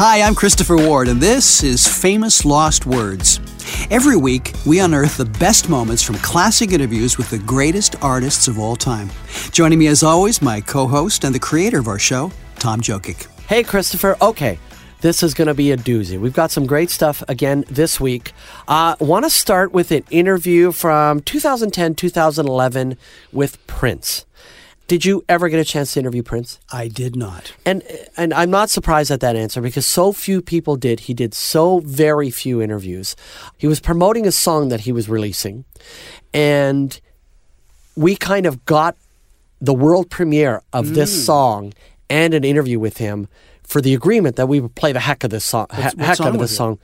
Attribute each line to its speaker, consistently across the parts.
Speaker 1: Hi, I'm Christopher Ward, and this is Famous Lost Words. Every week, we unearth the best moments from classic interviews with the greatest artists of all time. Joining me, as always, my co host and the creator of our show, Tom Jokic.
Speaker 2: Hey, Christopher. Okay, this is going to be a doozy. We've got some great stuff again this week. I uh, want to start with an interview from 2010 2011 with Prince. Did you ever get a chance to interview Prince?
Speaker 1: I did not.
Speaker 2: And and I'm not surprised at that answer because so few people did. He did so very few interviews. He was promoting a song that he was releasing and we kind of got the world premiere of mm. this song and an interview with him for the agreement that we would play the heck of this song.
Speaker 1: What's,
Speaker 2: heck
Speaker 1: song
Speaker 2: of this song.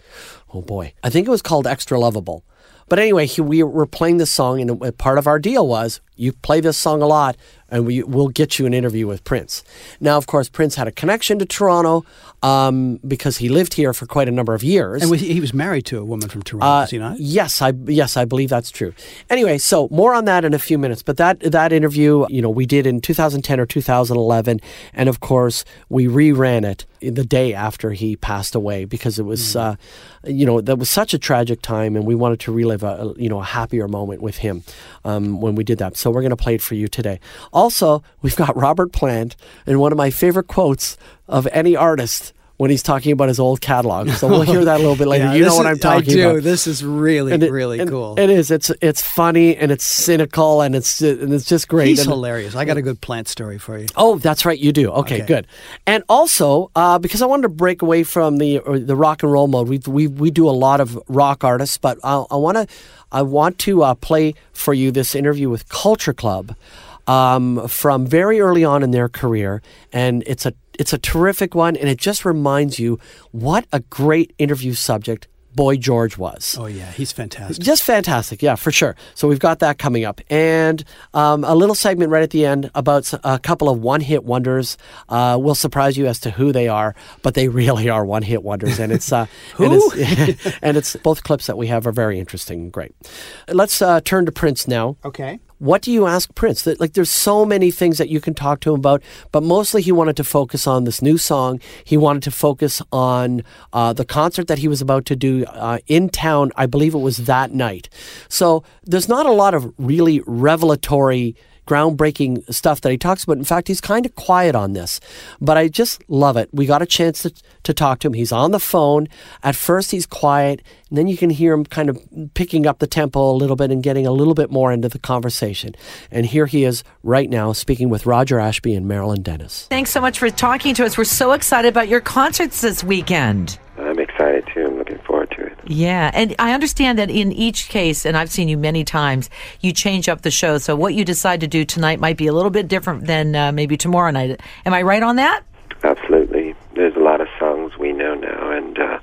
Speaker 2: Oh boy, I think it was called "Extraloveable." But anyway, he, we were playing this song, and part of our deal was you play this song a lot, and we will get you an interview with Prince. Now, of course, Prince had a connection to Toronto um, because he lived here for quite a number of years.
Speaker 1: And he was married to a woman from Toronto, uh,
Speaker 2: was
Speaker 1: he not?
Speaker 2: Yes, I yes I believe that's true. Anyway, so more on that in a few minutes. But that that interview, you know, we did in 2010 or 2011, and of course we reran it the day after he passed away because it was, mm. uh, you know, that was such a tragic time, and we wanted to relive a, you know a happier moment with him um, when we did that. So we're going to play it for you today. Also, we've got Robert Plant and one of my favorite quotes of any artist when he's talking about his old catalog. So we'll hear that a little bit later.
Speaker 1: yeah,
Speaker 2: you know what I'm talking
Speaker 1: I do.
Speaker 2: about.
Speaker 1: This is really,
Speaker 2: it,
Speaker 1: really
Speaker 2: and
Speaker 1: cool.
Speaker 2: It is. It's it's funny and it's cynical and it's and it's just great.
Speaker 1: He's
Speaker 2: and,
Speaker 1: hilarious. I got a good plant story for you.
Speaker 2: Oh, that's right. You do. Okay,
Speaker 1: okay.
Speaker 2: good. And also uh, because I wanted to break away from the the rock and roll mode. We we we do a lot of rock artists, but I, I want to I want to uh, play for you this interview with Culture Club um, from very early on in their career, and it's a it's a terrific one, and it just reminds you what a great interview subject Boy George was.
Speaker 1: Oh yeah, he's fantastic.
Speaker 2: Just fantastic, yeah, for sure. So we've got that coming up, and um, a little segment right at the end about a couple of one-hit wonders. Uh, will surprise you as to who they are, but they really are one-hit wonders, and it's uh,
Speaker 1: who
Speaker 2: and it's, and it's, both clips that we have are very interesting and great. Let's uh, turn to Prince now.
Speaker 1: Okay
Speaker 2: what do you ask Prince? Like, there's so many things that you can talk to him about, but mostly he wanted to focus on this new song. He wanted to focus on uh, the concert that he was about to do uh, in town. I believe it was that night. So there's not a lot of really revelatory groundbreaking stuff that he talks about. In fact, he's kind of quiet on this, but I just love it. We got a chance to, to talk to him. He's on the phone. At first, he's quiet, and then you can hear him kind of picking up the tempo a little bit and getting a little bit more into the conversation. And here he is right now speaking with Roger Ashby and Marilyn Denis.
Speaker 3: Thanks so much for talking to us. We're so excited about your concerts this weekend. Yeah, and I understand that in each case, and I've seen you many times, you change up the show. So what you decide to do tonight might be a little bit different than uh, maybe tomorrow night. Am I right on that?
Speaker 4: Absolutely. There's a lot of songs we know now, and uh,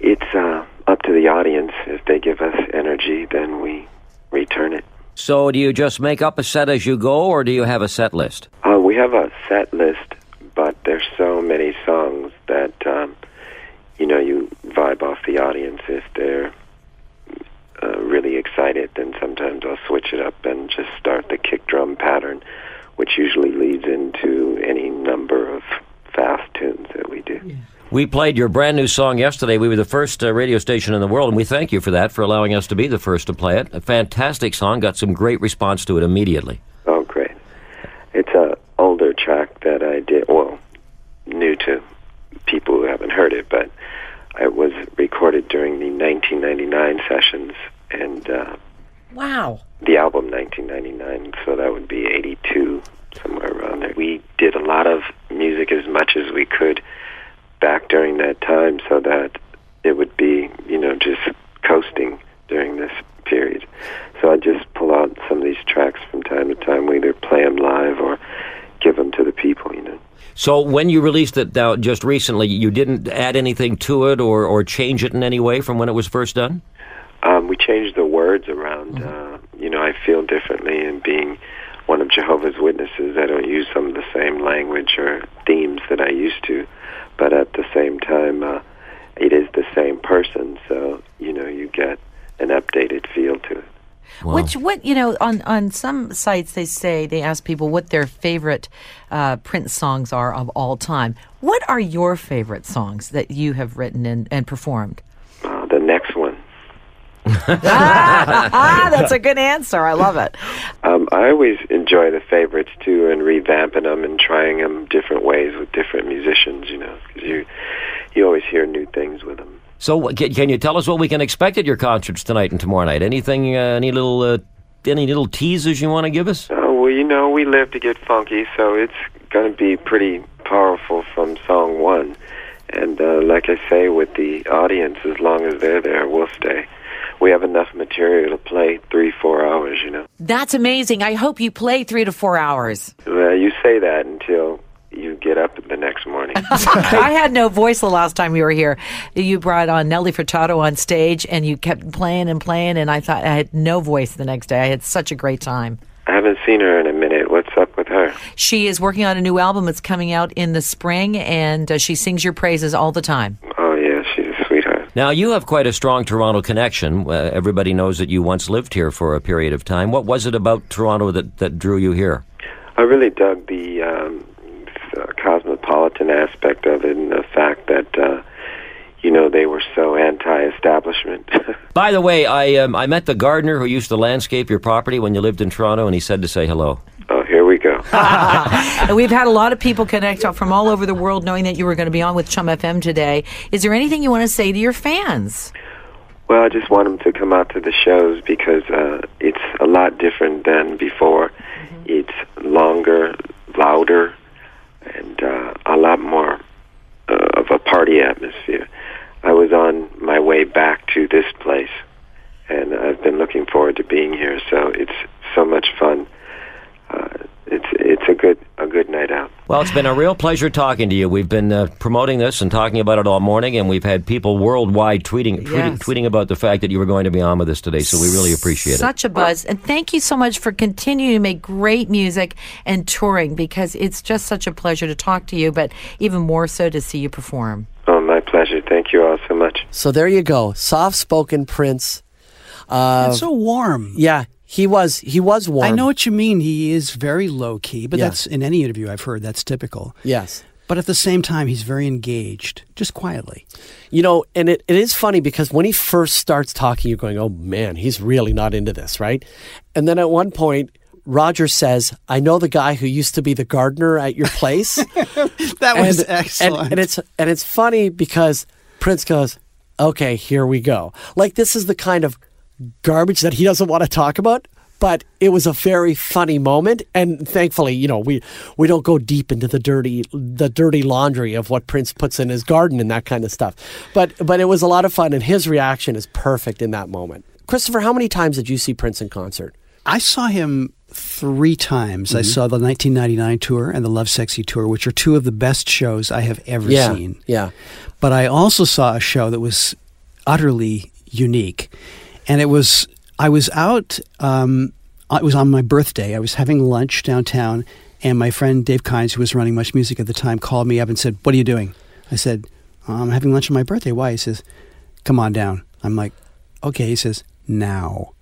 Speaker 4: it's uh, up to the audience. If they give us energy, then we return it.
Speaker 5: So, do you just make up a set as you go, or do you have a set list?
Speaker 4: Uh, we have a set list, but there's so many songs that um, you know you vibe off the audience if they're uh, really excited. Then sometimes I'll switch it up and just start the kick drum pattern, which usually leads into any number of fast tunes that we do. Yeah.
Speaker 5: We played your brand new song yesterday. We were the first uh, radio station in the world, and we thank you for that, for allowing us to be the first to play it. A fantastic song, got some great response to it immediately.
Speaker 4: Oh, great. It's a older track that I did, well, new to people who haven't heard it, but it was recorded during the 1999 sessions, and uh,
Speaker 3: wow,
Speaker 4: the album 1999. So that would be 82, somewhere around there. We did a lot of music as much as we could back during that time, so that it would be, you know, just coasting during this period. So I just pull out some of these tracks from time to time. We either play them live or give them to the people, you know.
Speaker 5: So when you released it now just recently, you didn't add anything to it or, or change it in any way from when it was first done?
Speaker 4: Um, we changed the words around. Mm-hmm. Uh, you know, I feel differently in being one of Jehovah's Witnesses. I don't use some of the same language or themes that I used to, but at the same time, uh, it is the same person. So you know, you get an updated feel to it.
Speaker 5: Wow.
Speaker 3: Which what you know on on some sites they say they ask people what their favorite uh, Prince songs are of all time. What are your favorite songs that you have written and, and performed?
Speaker 4: Uh, the next one.
Speaker 3: ah, that's a good answer. I love it.
Speaker 4: Um, I always enjoy the favorites too, and revamping them and trying them different ways with different musicians. You know, because you you always hear new things with them.
Speaker 5: So, can, can you tell us what we can expect at your concerts tonight and tomorrow night? Anything, uh, any little, uh, any little teasers you want to give us?
Speaker 4: Oh well, you know, we live to get funky, so it's going to be pretty powerful from song one. And uh, like I say, with the audience, as long as they're there, we'll stay. We have enough material to play three, four hours. You know.
Speaker 3: That's amazing. I hope you play three to four hours.
Speaker 4: Well, you say that until you get up the next morning.
Speaker 3: I had no voice the last time you were here. You brought on Nelly Furtado on stage, and you kept playing and playing, and I thought I had no voice the next day. I had such a great time.
Speaker 4: I haven't seen her in a minute. What's up with her?
Speaker 3: She is working on a new album It's coming out in the spring, and uh, she sings your praises all the time.
Speaker 4: Oh yeah, she's a sweetheart.
Speaker 5: Now, you have quite a strong Toronto connection. Uh, everybody knows that you once lived here for a period of time. What was it about Toronto that, that drew you here?
Speaker 4: I really dug the um, cosmopolitan aspect of it, and the fact that uh, you know they were so anti-establishment.
Speaker 5: By the way, I um, I met the gardener who used to landscape your property when you lived in Toronto, and he said to say hello.
Speaker 4: oh, here we go.
Speaker 3: And we've had a lot of people connect from all over the world knowing that you were going to be on with Chum FM today. Is there anything you want to say to your fans?
Speaker 4: Well, I just want them to come out to the shows because uh, it's a lot different than before. It's longer, louder, and uh, a lot more of a party atmosphere. I was on my way back to this place, and I've been looking forward to being here. So it's so much fun. Uh, it's it's a good a good night out.
Speaker 5: Well, it's been a real pleasure talking to you. We've been uh, promoting this and talking about it all morning, and we've had people worldwide tweeting, tweeting
Speaker 3: Yes.
Speaker 5: tweeting about the fact that you were going to be on with us today. So we really appreciate it.
Speaker 3: Such a buzz. And thank you so much for continuing to make great music and touring because it's just such a pleasure to talk to you, but even more so to see you perform.
Speaker 4: Oh, my pleasure. Thank you all so much.
Speaker 2: So there you go. Soft spoken Prince.
Speaker 1: It's so warm.
Speaker 2: Yeah, he was he was warm.
Speaker 1: I know what you mean. He is very low key, but
Speaker 2: Yeah.
Speaker 1: that's in any interview I've heard. That's typical.
Speaker 2: Yes.
Speaker 1: But at the same time, he's very engaged, just quietly.
Speaker 2: You know, and it, it is funny because when he first starts talking, you're going, oh man, he's really not into this, right? And then at one point, Roger says, I know the guy who used to be the gardener at your place.
Speaker 1: That was
Speaker 2: and,
Speaker 1: excellent.
Speaker 2: And, and it's and it's funny because Prince goes, "Okay, here we go." Like this is the kind of garbage that he doesn't want to talk about, but it was a very funny moment, and thankfully, you know, we we don't go deep into the dirty the dirty laundry of what Prince puts in his garden and that kind of stuff. But but it was a lot of fun, and his reaction is perfect in that moment. Christopher, how many times did you see Prince in concert?
Speaker 1: I saw him three times.
Speaker 2: Mm-hmm.
Speaker 1: I saw the 1999 tour and the Lovesexy tour, which are two of the best shows I have ever
Speaker 2: Yeah,
Speaker 1: seen.
Speaker 2: yeah.
Speaker 1: But I also saw a show that was utterly unique, and it was I was out. Um, it was on my birthday. I was having lunch downtown, and my friend Dave Kines, who was running Much Music at the time, called me up and said, "What are you doing?" I said, "I'm having lunch on my birthday." Why? He says, "Come on down." I'm like, "Okay." He says, "Now."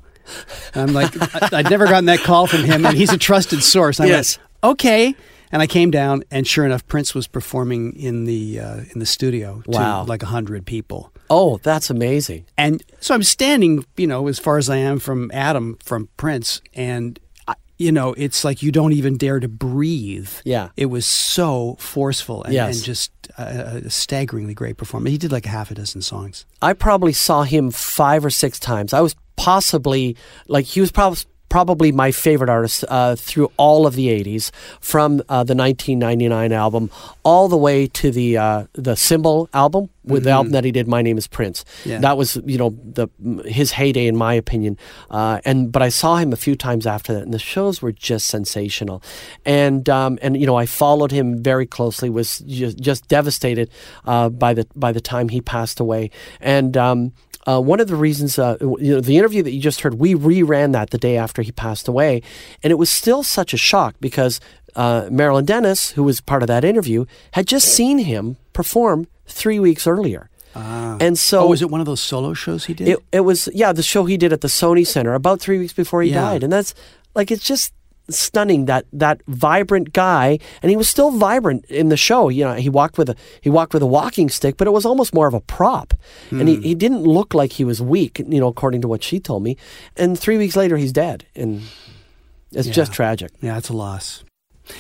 Speaker 1: And I'm like, I- I'd never gotten that call from him, and he's a trusted source. I
Speaker 2: Yes.
Speaker 1: went, okay. And I came down, and sure enough, Prince was performing in the uh, in the studio
Speaker 2: Wow.
Speaker 1: to like a hundred people.
Speaker 2: Oh, that's amazing.
Speaker 1: And so I'm standing, you know, as far as I am from Adam from Prince, and I, you know, it's like you don't even dare to breathe.
Speaker 2: Yeah.
Speaker 1: it was so forceful and,
Speaker 2: Yes.
Speaker 1: and just a, a staggeringly great performance. He did like half a dozen songs.
Speaker 2: I probably saw him five or six times. I was possibly like he was probably probably my favorite artist uh, through all of the 80s from uh, the 1999 album all the way to the uh, the symbol album with the album that he did my name is prince.
Speaker 1: Yeah.
Speaker 2: that was you know the his heyday in my opinion. Uh, and but i saw him a few times after that and the shows were just sensational. And um, and you know i followed him very closely was just, just devastated uh, by the by the time he passed away. And um, uh, one of the reasons, uh, you know, the interview that you just heard, we reran that the day after he passed away, and it was still such a shock because uh, Marilyn Denis, who was part of that interview, had just seen him perform three weeks earlier. and so
Speaker 1: oh, was it one of those solo shows he did?
Speaker 2: It, it was yeah the show he did at the Sony Center about three weeks before he
Speaker 1: Yeah.
Speaker 2: died, and that's like it's just stunning that that vibrant guy, and he was still vibrant in the show. You know, he walked with a he walked with a walking stick, but it was almost more of a prop, and
Speaker 1: Hmm.
Speaker 2: he, he didn't look like he was weak. You know, according to what she told me. And three weeks later, he's dead, and it's just tragic.
Speaker 1: yeah, it's a loss.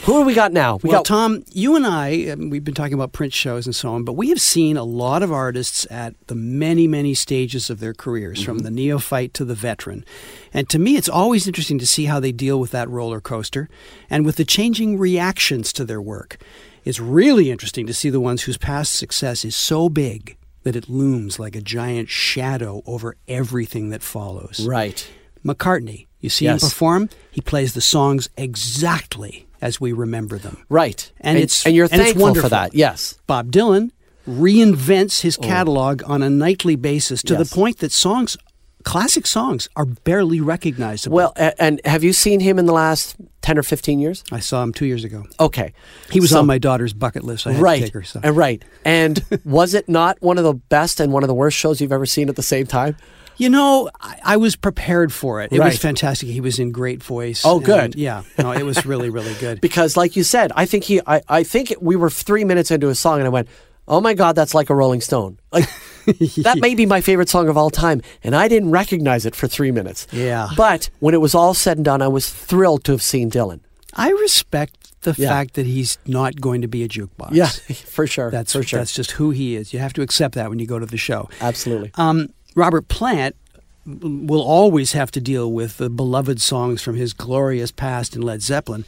Speaker 2: Who do we got now? We
Speaker 1: well,
Speaker 2: got
Speaker 1: Tom, you and I, um, we've been talking about Prince shows and so on, but we have seen a lot of artists at the many, many stages of their careers, from the neophyte to the veteran. And to me, it's always interesting to see how they deal with that roller coaster and with the changing reactions to their work. It's really interesting to see the ones whose past success is so big that it looms like a giant shadow over everything that follows.
Speaker 2: right.
Speaker 1: McCartney, you see
Speaker 2: Yes.
Speaker 1: him perform, he plays the songs exactly as we remember them.
Speaker 2: Right,
Speaker 1: And it's-
Speaker 2: and you're
Speaker 1: and
Speaker 2: thankful
Speaker 1: wonderful.
Speaker 2: for that. Yes,
Speaker 1: Bob Dylan reinvents his oh. catalog on a nightly basis to
Speaker 2: Oh. Yes.
Speaker 1: the point that songs, classic songs, are barely recognizable.
Speaker 2: Well, and have you seen him in the last ten or fifteen years?
Speaker 1: I saw him two years ago.
Speaker 2: Okay,
Speaker 1: He was
Speaker 2: So-
Speaker 1: on my daughter's bucket list.
Speaker 2: Right,
Speaker 1: her. So.
Speaker 2: and right. And was it not one of the best and one of the worst shows you've ever seen at the same time?
Speaker 1: You know, I, I was prepared for it. It
Speaker 2: Right.
Speaker 1: was fantastic. He was in great voice.
Speaker 2: Oh,
Speaker 1: and,
Speaker 2: good.
Speaker 1: yeah, no, it was really, really good.
Speaker 2: Because, like you said, I think he, I, I think we were three minutes into a song, and I went, "Oh my God, that's like a Rolling Stone." Like that may be my favorite song of all time, and I didn't recognize it for three minutes.
Speaker 1: Yeah.
Speaker 2: But when it was all said and done, I was thrilled to have seen Dylan.
Speaker 1: I respect the
Speaker 2: Yeah.
Speaker 1: fact that he's not going to be a jukebox.
Speaker 2: Yeah, for sure.
Speaker 1: That's
Speaker 2: for sure.
Speaker 1: that's just who he is. You have to accept that when you go to the show.
Speaker 2: Absolutely.
Speaker 1: Um, Robert Plant will always have to deal with the beloved songs from his glorious past in Led Zeppelin,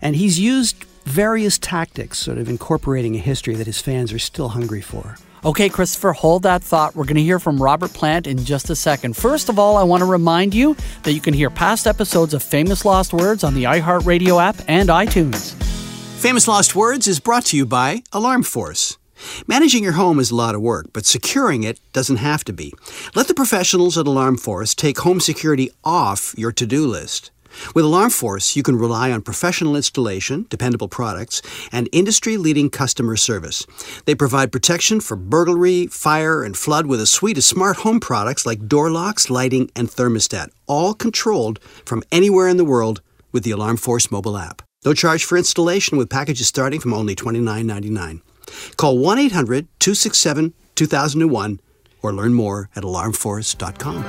Speaker 1: and he's used various tactics, sort of incorporating a history that his fans are still hungry for.
Speaker 6: Okay, Christopher, hold that thought. We're going to hear from Robert Plant in just a second. First of all, I want to remind you that you can hear past episodes of Famous Lost Words on the iHeartRadio app and iTunes.
Speaker 1: Famous Lost Words is brought to you by AlarmForce. Managing your home is a lot of work, but securing it doesn't have to be. Let the professionals at AlarmForce take home security off your to do list. With AlarmForce, you can rely on professional installation, dependable products, and industry leading customer service. They provide protection for burglary, fire, and flood with a suite of smart home products like door locks, lighting, and thermostat, all controlled from anywhere in the world with the AlarmForce mobile app. No charge for installation with packages starting from only $29.99. Call 1 800 267 2001 or learn more at
Speaker 7: mood.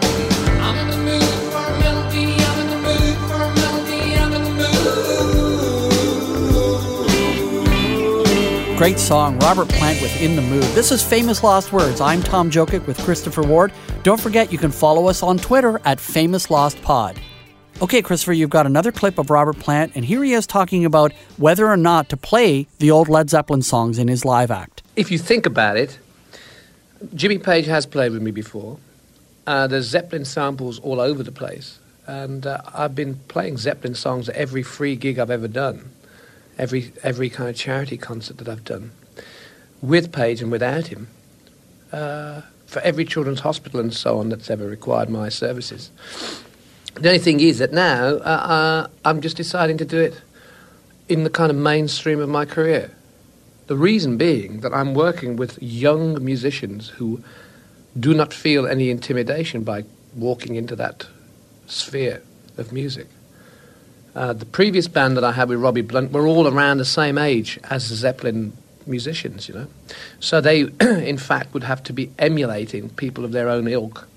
Speaker 6: Great song, Robert Plant with In the Mood. This is Famous Lost Words. I'm Tom Jokic with Christopher Ward. Don't forget, you can follow us on Twitter at Famous Lost Pod. Okay, Christopher, you've got another clip of Robert Plant, and here he is talking about whether or not to play the old Led Zeppelin songs in his live act.
Speaker 8: if you think about it, Jimmy Page has played with me before. Uh, there's Zeppelin samples all over the place. And uh, I've been playing Zeppelin songs at every free gig I've ever done, every, every kind of charity concert that I've done, with Page and without him, uh, for every children's hospital and so on that's ever required my services. The only thing is that now uh, uh, I'm just deciding to do it in the kind of mainstream of my career. The reason being that I'm working with young musicians who do not feel any intimidation by walking into that sphere of music. Uh, the previous band that I had with Robbie Blunt were all around the same age as the Zeppelin musicians, you know. So they, in fact, would have to be emulating people of their own ilk.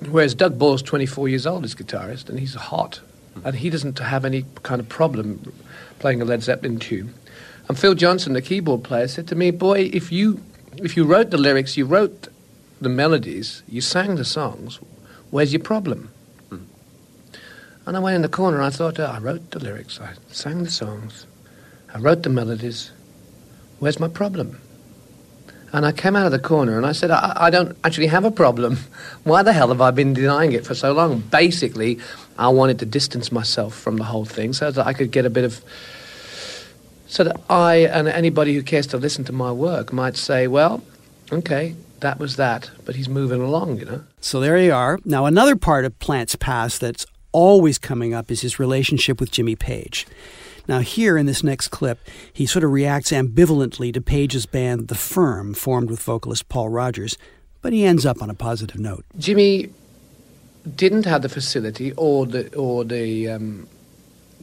Speaker 8: Whereas Doug Boyle's 24 years old as guitarist, and he's hot, and he doesn't have any kind of problem playing a Led Zeppelin tune. And Phil Johnstone, the keyboard player, said to me, "Boy, if you if you wrote the lyrics, you wrote the melodies, you sang the songs, where's your problem?" And I went in the corner. and I thought, oh, I wrote the lyrics, I sang the songs, I wrote the melodies. Where's my problem? And I came out of the corner and I said, I, I don't actually have a problem. Why the hell have I been denying it for so long? Basically, I wanted to distance myself from the whole thing so that I could get a bit of. So that I and anybody who cares to listen to my work might say, well, okay, that was that, but he's moving along, you know?
Speaker 1: So there you are. Now, another part of Plant's past that's always coming up is his relationship with Jimmy Page. Now, here in this next clip, he sort of reacts ambivalently to Page's band The Firm, formed with vocalist Paul Rodgers, but he ends up on a positive note.
Speaker 8: Jimmy didn't have the facility or the or the um,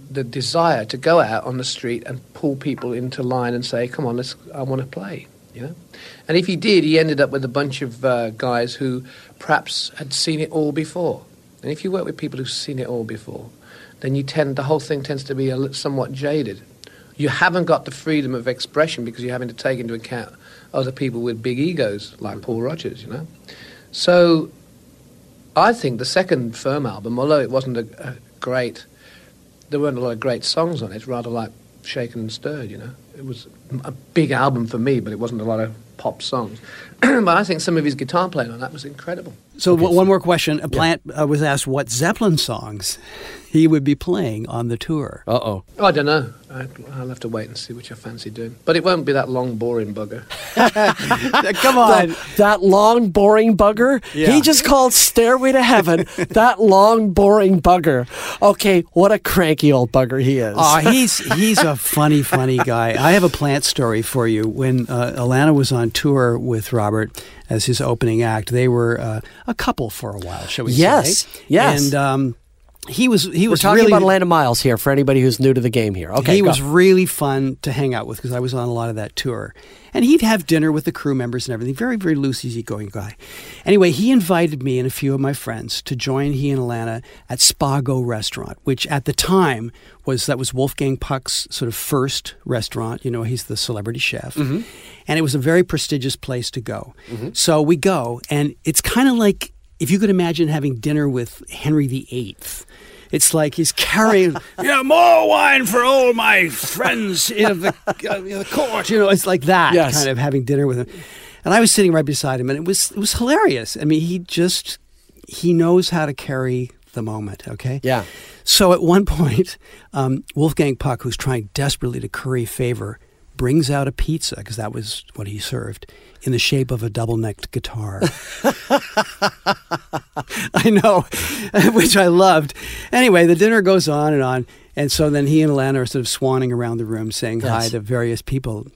Speaker 8: the desire to go out on the street and pull people into line and say, "Come on, let's. I want to play." You know, and if he did, he ended up with a bunch of uh, guys who perhaps had seen it all before. And if you work with people who've seen it all before, then you tend the whole thing tends to be a, somewhat jaded. You haven't got the freedom of expression because you're having to take into account other people with big egos like Paul Rodgers. You know, so I think the second Firm album, although it wasn't a, a great, there weren't a lot of great songs on it, rather like Shaken and Stirred, you know. It was a big album for me, but it wasn't a lot of pop songs. but I think some of his guitar playing on that was incredible.
Speaker 1: So, w- one more question. A Plant uh, was asked what Zeppelin songs he would be playing on the tour.
Speaker 2: Uh oh.
Speaker 8: I don't know. I, I'll have to wait and see what you fancy doing. But it won't be that long, boring bugger.
Speaker 1: Come on.
Speaker 2: That, that long, boring bugger.
Speaker 1: Yeah.
Speaker 2: He just called Stairway to Heaven that long, boring bugger. Okay, what a cranky old bugger he is.
Speaker 1: Oh, he's he's a funny, funny guy. I have a plant story for you. When uh, Alannah was on tour with Robert as his opening act, they were uh, a couple for a while, shall we
Speaker 2: Yes,
Speaker 1: say?
Speaker 2: yes. yes.
Speaker 1: And um, he was he
Speaker 2: We're talking
Speaker 1: really
Speaker 2: about Alannah Myles here for anybody who's new to the game here. Okay,
Speaker 1: he
Speaker 2: go.
Speaker 1: was really fun to hang out with because I was on a lot of that tour. And he'd have dinner with the crew members and everything. Very, very loose, easygoing guy. Anyway, he invited me and a few of my friends to join he and Alannah at Spago Restaurant, which at the time was that was Wolfgang Puck's sort of first restaurant. You know, he's the celebrity chef. Mm-hmm. And it was a very prestigious place to go. Mm-hmm. So we go, and it's kind of like if you could imagine having dinner with Henry VIII. It's like he's carrying, yeah, more wine for all my friends in the, uh, the court. You know, it's like that
Speaker 2: Yes.
Speaker 1: kind of having dinner with him. And I was sitting right beside him, and it was it was hilarious. I mean, he just he knows how to carry the moment. Okay.
Speaker 2: Yeah.
Speaker 1: So at one point, um, Wolfgang Puck, who's trying desperately to curry favor, brings out a pizza because that was what he served in the shape of a double-necked guitar. I know, which I loved. Anyway, the dinner goes on and on, and so then he and Alannah are sort of swanning around the room, saying hi to various people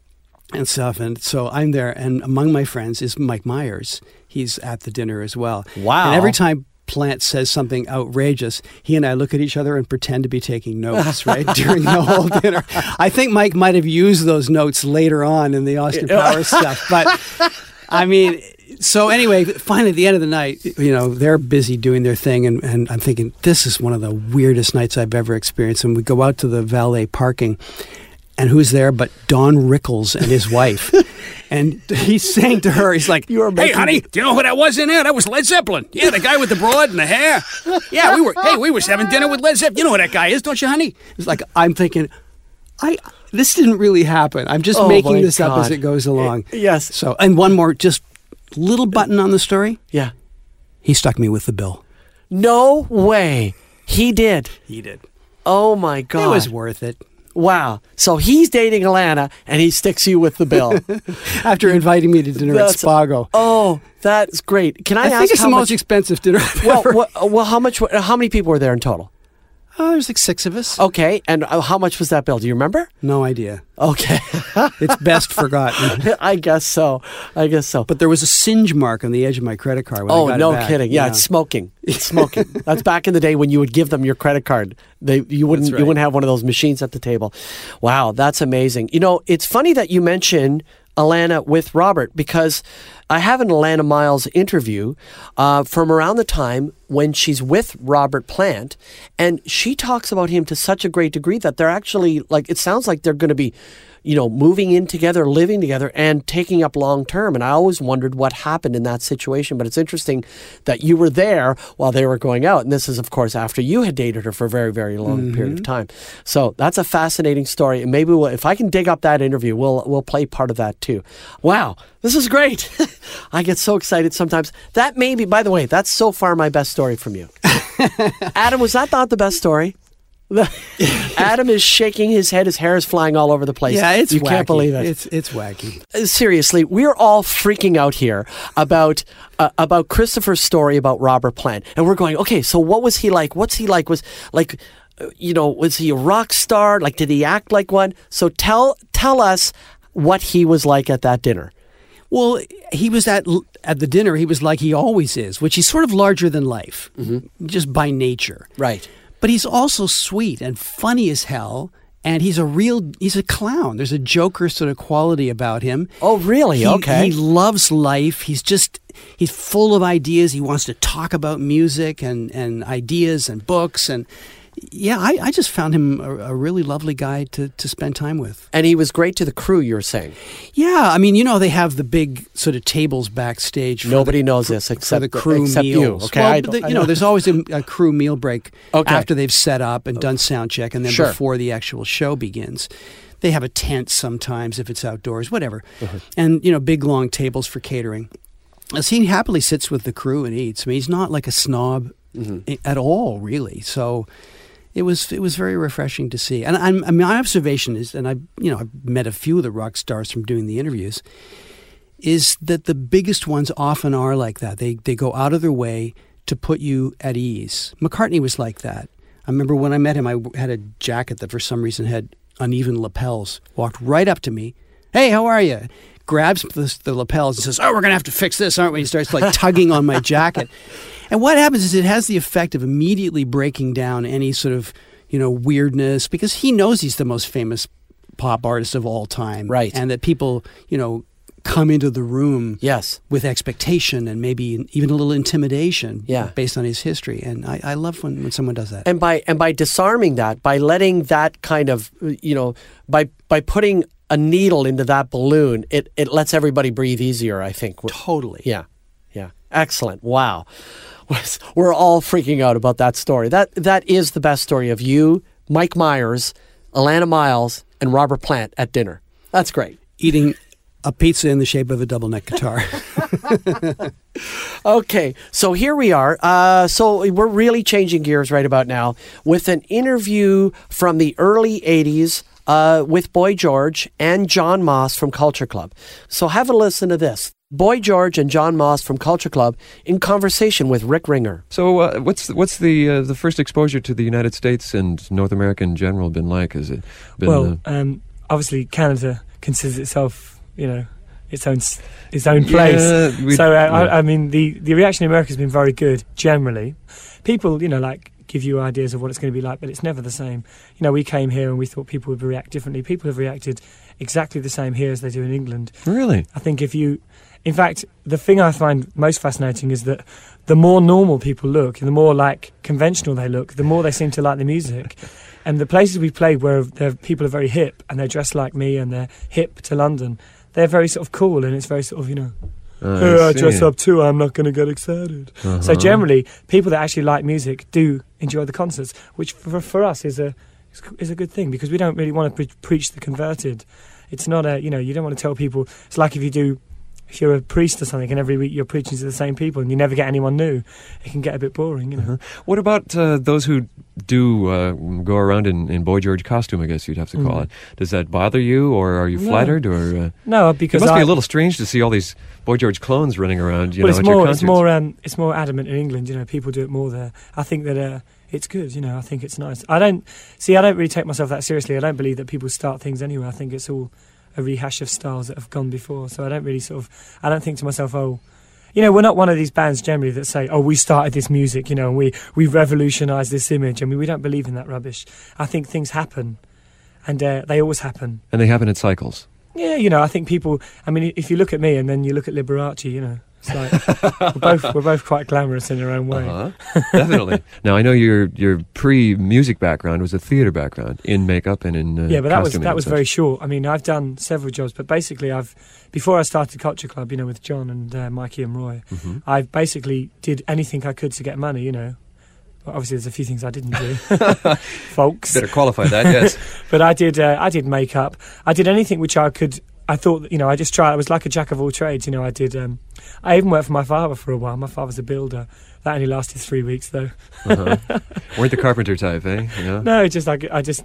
Speaker 1: and stuff. And so I'm there, and among my friends is Mike Myers. He's at the dinner as well.
Speaker 2: Wow.
Speaker 1: And every time Plant says something outrageous, he and I look at each other and pretend to be taking notes, right, during the whole dinner. I think Mike might have used those notes later on in the Austin Powers stuff, but I mean, so anyway, finally at the end of the night, you know, they're busy doing their thing, and, and I'm thinking, this is one of the weirdest nights I've ever experienced. And we go out to the valet parking, and who's there but Don Rickles and his wife? and he's saying to her, he's like,
Speaker 2: You are
Speaker 1: Hey,
Speaker 2: making-
Speaker 1: honey, do you know who that was in there? That was Led Zeppelin. Yeah, the guy with the broad and the hair. Yeah, we were, hey, we was having dinner with Led Zeppelin. You know who that guy is, don't you, honey? It's like, I'm thinking, I. This didn't really happen. I'm just
Speaker 2: Oh,
Speaker 1: making this up as
Speaker 2: God.
Speaker 1: it goes along.
Speaker 2: yes.
Speaker 1: So, and one more, just little button on the story.
Speaker 2: Yeah.
Speaker 1: He stuck me with the bill.
Speaker 2: No way. He did.
Speaker 1: He did.
Speaker 2: Oh my God.
Speaker 1: It was worth it.
Speaker 2: Wow. So he's dating Alannah and he sticks you with the bill.
Speaker 1: After inviting me to dinner at
Speaker 2: That's-
Speaker 1: Spago.
Speaker 2: oh, that's great. Can I,
Speaker 1: I,
Speaker 2: ask
Speaker 1: think it's
Speaker 2: how
Speaker 1: the
Speaker 2: much?
Speaker 1: most expensive dinner I've
Speaker 2: well, well, well, how much? How many people were there in total?
Speaker 1: Oh, there's like six of us.
Speaker 2: Okay, and uh, how much was that bill? Do you remember?
Speaker 1: No idea.
Speaker 2: Okay,
Speaker 1: It's best forgotten.
Speaker 2: I guess so. I guess so.
Speaker 1: But there was a singe mark on the edge of my credit card. When I
Speaker 2: oh, no kidding. Yeah, it's smoking. It's smoking. That's back in the day when you would give them your credit card. They you wouldn't
Speaker 1: That's
Speaker 2: you wouldn't have one of those machines at the table. Wow, that's amazing. You know, it's funny that you mention Alannah with Robert because I have an Alannah Myles interview uh, from around the time when she's with Robert Plant, and she talks about him to such a great degree that they're actually like it sounds like they're going to be, you know, moving in together, living together, and taking up long term. And I always wondered what happened in that situation. But it's interesting that you were there while they were going out, and this is of course after you had dated her for a very very long mm-hmm. period of time. So that's a fascinating story, and maybe we'll, if I can dig up that interview, we'll we'll play part of that too. Wow, this is great. I get so excited sometimes. That may be, by the way, that's so far my best story from you. Adam, was that not the best story? Adam is shaking his head. His hair is flying all over the place.
Speaker 1: Yeah, it's
Speaker 2: you
Speaker 1: wacky.
Speaker 2: can't believe it.
Speaker 1: It's it's wacky.
Speaker 2: Uh, seriously, we're all freaking out here about uh, about Christopher's story about Robert Plant, and we're going, okay, so what was he like? What's he like? Was like. you know, was he a rock star? Like, did he act like one? So tell tell us what he was like at that dinner.
Speaker 1: Well, he was at at the dinner. He was like he always is, which he's sort of larger than life, just by nature.
Speaker 2: Right.
Speaker 1: But he's also sweet and funny as hell, and he's a real he's a clown. There's a joker sort of quality about him.
Speaker 2: Oh, really?
Speaker 1: He,
Speaker 2: okay.
Speaker 1: He loves life. He's just he's full of ideas. He wants to talk about music and and ideas and books and yeah, I, I just found him a, a really lovely guy to, to spend time with.
Speaker 2: and he was great to the crew. You're saying
Speaker 1: Yeah, I mean, you know, they have the big sort of tables backstage.
Speaker 2: Nobody
Speaker 1: the,
Speaker 2: knows this
Speaker 1: for
Speaker 2: except
Speaker 1: the crew
Speaker 2: except
Speaker 1: meals.
Speaker 2: you. Okay,
Speaker 1: well, the- you know,
Speaker 2: know.
Speaker 1: there's always a, a crew meal break
Speaker 2: Okay.
Speaker 1: after they've set up and done sound check, and then
Speaker 2: Sure.
Speaker 1: before the actual show begins. They have a tent sometimes if it's outdoors, whatever,
Speaker 2: Uh-huh.
Speaker 1: and you know, big long tables for catering. As he happily sits with the crew and eats. I mean, he's not like a snob
Speaker 2: Mm-hmm.
Speaker 1: at all, really. So it was it was very refreshing to see. And I'm, I mean, my observation is, and I you know I've met a few of the rock stars from doing the interviews, is that the biggest ones often are like that. They they go out of their way to put you at ease. McCartney was like that. I remember when I met him, I had a jacket that for some reason had uneven lapels. Walked right up to me, "Hey, how are you?" Grabs the, the lapels and says, "Oh, we're gonna have to fix this, aren't we?" He starts like tugging on my jacket, and what happens is it has the effect of immediately breaking down any sort of you know weirdness because he knows he's the most famous pop artist of all time,
Speaker 2: Right.
Speaker 1: And that people you know come into the room
Speaker 2: yes.
Speaker 1: with expectation and maybe even a little intimidation
Speaker 2: Yeah.
Speaker 1: based on his history. And I, I love when, when someone does that.
Speaker 2: and by and by disarming that by letting that kind of you know by by putting a needle into that balloon it it lets everybody breathe easier i think
Speaker 1: totally.
Speaker 2: yeah yeah excellent wow we're all freaking out about that story that that is the best story of you mike myers Alannah Myles and robert plant at dinner that's great
Speaker 1: Eating a pizza in the shape of a double neck guitar.
Speaker 2: Okay, so here we are. Uh, so we're really changing gears right about now with an interview from the early 80s uh, with Boy George and Jon Moss from Culture Club. So have a listen to this. Boy George and Jon Moss from Culture Club in conversation with Rick Ringer.
Speaker 9: So, uh, what's what's the uh, the first exposure to the United States and North America in general been like? Has it been?
Speaker 10: well,
Speaker 9: uh,
Speaker 10: um, obviously Canada considers itself, you know, its own its own place.
Speaker 9: Yeah, we-
Speaker 10: so uh,
Speaker 9: yeah.
Speaker 10: I, I mean, the the reaction in America has been very good generally. People, you know, like give you ideas of what it's going to be like, but it's never the same. You know, we came here and we thought people would react differently. People have reacted exactly the same here as they do in England.
Speaker 9: really?
Speaker 10: I think if you, in fact, the thing I find most fascinating is that the more normal people look, the more like conventional they look, the more they seem to like the music. And the places we've played where people are very hip and they're dressed like me and they're hip to London, they're very sort of cool and it's very sort of, you know,
Speaker 9: Uh,
Speaker 10: hey, I dress up too, I'm not going to get excited. So
Speaker 9: Uh-huh.
Speaker 10: generally, people that actually like music do enjoy the concerts, which for, for us is a is a good thing because we don't really want to pre- preach the converted. It's not a you know you don't want to tell people. It's like if you do. If you're a priest or something, and every week you're preaching to the same people, and you never get anyone new, it can get a bit boring, you know.
Speaker 9: What about uh, those who do uh, go around in, in Boy George costume? I guess you'd have to call
Speaker 10: Mm.
Speaker 9: it. Does that bother you, or are you
Speaker 10: No.
Speaker 9: flattered, or uh,
Speaker 10: No, because it
Speaker 9: must
Speaker 10: I,
Speaker 9: be a little strange to see all these Boy George clones running around? You
Speaker 10: well,
Speaker 9: know,
Speaker 10: it's
Speaker 9: at
Speaker 10: more it's more um, it's more adamant in England. You know, people do it more there. I think that uh, it's good. You know, I think it's nice. I don't see. I don't really take myself that seriously. I don't believe that people start things anyway. I think it's all a rehash of styles that have gone before. So I don't really sort of. I don't think to myself, oh. You know, we're not one of these bands generally that say, "Oh, we started this music," you know, and we we revolutionised this image. I mean, we don't believe in that rubbish. I think things happen, and uh, they always happen.
Speaker 9: and they happen in cycles.
Speaker 10: Yeah, you know, I think people. I mean, if you look at me and then you look at Liberace, you know, like we're both we're both quite glamorous in our own way.
Speaker 9: Uh-huh. Definitely. now I know your your pre music background was a theater background in makeup and in uh,
Speaker 10: yeah, but that was that was
Speaker 9: such.
Speaker 10: very short. I mean, I've done several jobs, but basically, I've before I started Culture Club, you know, with Jon and uh, Mikey and Roy,
Speaker 9: Mhm.
Speaker 10: I basically did anything I could to get money. You know, obviously there's a few things I didn't do, folks.
Speaker 9: Better qualify that. Yes.
Speaker 10: but I did. Uh, I did makeup. I did anything which I could. I thought, you know, I just tried. I was like a jack of all trades. You know, I did. Um, I even worked for my father for a while. My father's a builder. That only lasted three weeks, though.
Speaker 9: uh-huh. Weren't the carpenter type, eh? You know?
Speaker 10: No, just like I just.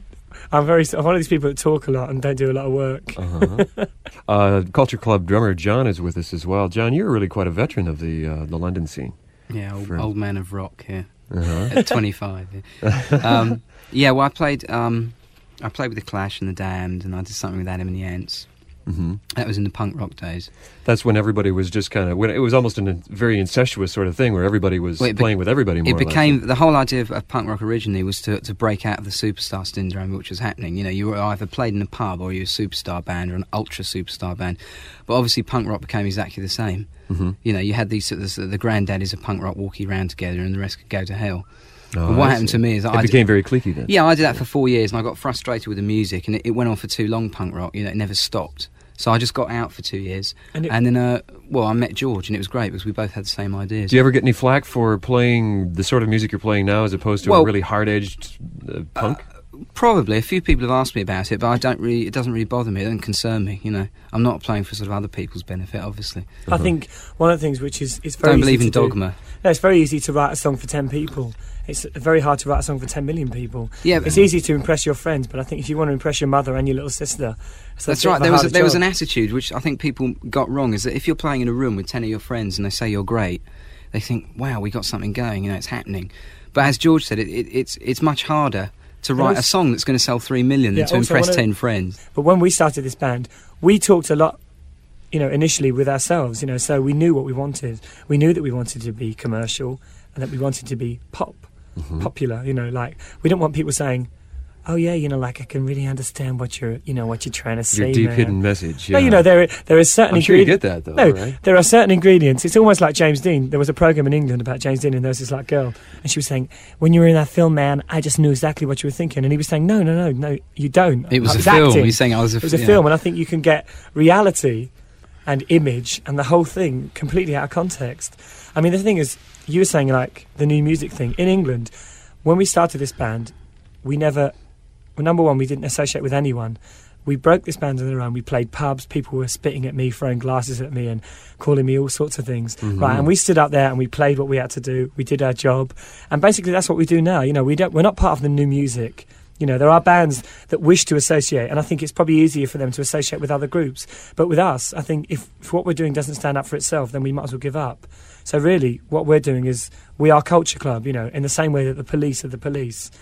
Speaker 10: I'm very. I'm one of these people that talk a lot and don't do a lot of work.
Speaker 9: Uh-huh. uh, Culture Club drummer Jon is with us as well. Jon, you're really quite a veteran of the uh, the London scene.
Speaker 11: Yeah, old,
Speaker 9: For-
Speaker 11: old man of rock here. uh-huh. at 25. Yeah. um, yeah, well, I played. Um, I played with the Clash and the Damned, and I did something with Adam and the Ants.
Speaker 9: Hmm
Speaker 11: That was in the punk rock days.
Speaker 9: That's when everybody was just kind of when it was almost a very incestuous sort of thing where everybody was
Speaker 11: Well, be-
Speaker 9: playing with everybody. More
Speaker 11: It
Speaker 9: or less.
Speaker 11: became the whole idea of, of punk rock originally was to, to break out of the superstar syndrome, which was happening. You know, you were either played in a pub or you were a superstar band or an ultra superstar band. But obviously, punk rock became exactly the same.
Speaker 9: Mhm.
Speaker 11: You know, you had these of the granddaddies of punk rock walking around together, and the rest could go to hell.
Speaker 9: Oh,
Speaker 11: what happened to me is
Speaker 9: it
Speaker 11: I
Speaker 9: became very cliquey then.
Speaker 11: Yeah, I did that for four years, and I got frustrated with the music, and it, it went on for too long. Punk rock, you know, it never stopped. So I just got out for two years,
Speaker 10: And
Speaker 11: and, then, uh, well, I met George, and it was great because we both had the same ideas.
Speaker 9: Do you ever get any flack for playing the sort of music you're playing now as opposed to a really hard-edged uh, punk?
Speaker 11: Probably a few people have asked me about it, but I don't really. It doesn't really bother me. It doesn't concern me. You know, I'm not playing for sort of other people's benefit, obviously.
Speaker 10: I think one of the things which is it's very
Speaker 11: Don't
Speaker 10: easy
Speaker 11: believe in
Speaker 10: to do-
Speaker 11: dogma.
Speaker 10: No, it's very easy to write a song for ten people. It's very hard to write a song for ten million people.
Speaker 11: Yeah,
Speaker 10: it's easy to impress your friends, but I think if you want to impress your mother and your little sister,
Speaker 11: That's right. There was a, there was an attitude which I think people got wrong. Is that if you're playing in a room with ten of your friends and they say you're great, they think, "Wow, we got something going." You know, it's happening. But as George said, it, it, it's it's much harder to write a song that's going to sell three million
Speaker 10: Yeah,
Speaker 11: than to impress
Speaker 10: of-
Speaker 11: ten friends.
Speaker 10: But when we started this band, we talked a lot, you know, initially with ourselves, you know, so we knew what we wanted. We knew that we wanted to be commercial and that we wanted to be pop,
Speaker 11: Mm-hmm.
Speaker 10: popular, you know, like we don't want people saying, "Oh yeah, you know, like I can really understand what you're, you know, what you're trying to say."
Speaker 9: Your deep
Speaker 10: man."
Speaker 9: hidden message.
Speaker 10: No, you know, there there is certain
Speaker 9: I'm sure you get that, though,
Speaker 10: No,
Speaker 9: right?
Speaker 10: there are certain ingredients. It's almost like James Dean. There was a program in England about James Dean, and there was this like girl, and she was saying, "When you were in that film, man, I just knew exactly what you were thinking." And he was saying, "No, no, no, no, you don't."
Speaker 11: It was
Speaker 10: I
Speaker 11: a film.
Speaker 10: acting.
Speaker 11: He's saying I was a
Speaker 10: It was a
Speaker 11: yeah.
Speaker 10: film, and I think you can get reality and image and the whole thing completely out of context. I mean, the thing is, you were saying like the new music thing in England. When we started this band, we never. Well, number one, we didn't associate with anyone. We broke this band on their own. We played pubs. People were spitting at me, throwing glasses at me, and calling me all sorts of things. Mm-hmm. Right, and we stood up there and we played what we had to do. We did our job, and basically that's what we do now. You know, we don't. We're not part of the new music. You know, there are bands that wish to associate, and I think it's probably easier for them to associate with other groups. But with us, I think if, if what we're doing doesn't stand up for itself, then we might as well give up. So really, what we're doing is we are culture club. You know, in the same way that the police are the police,